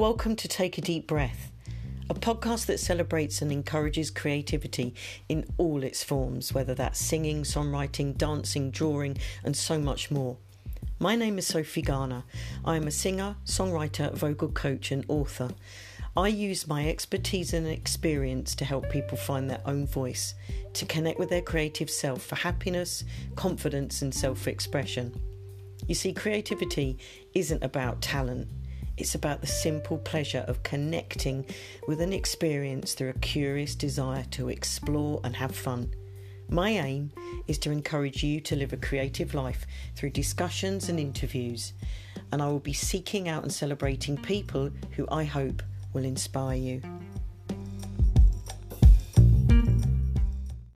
Welcome to Take a Deep Breath, a podcast that celebrates and encourages creativity in all its forms, whether that's singing, songwriting, dancing, drawing, and so much more. My name is Sophie Garner. I am a singer, songwriter, vocal coach, and author. I use my expertise and experience to help people find their own voice, to connect with their creative self for happiness, confidence, and self expression. You see, creativity isn't about talent, it's about the simple pleasure of connecting with an experience through a curious desire to explore and have fun. My aim is to encourage you to live a creative life through discussions and interviews, and I will be seeking out and celebrating people who I hope will inspire you.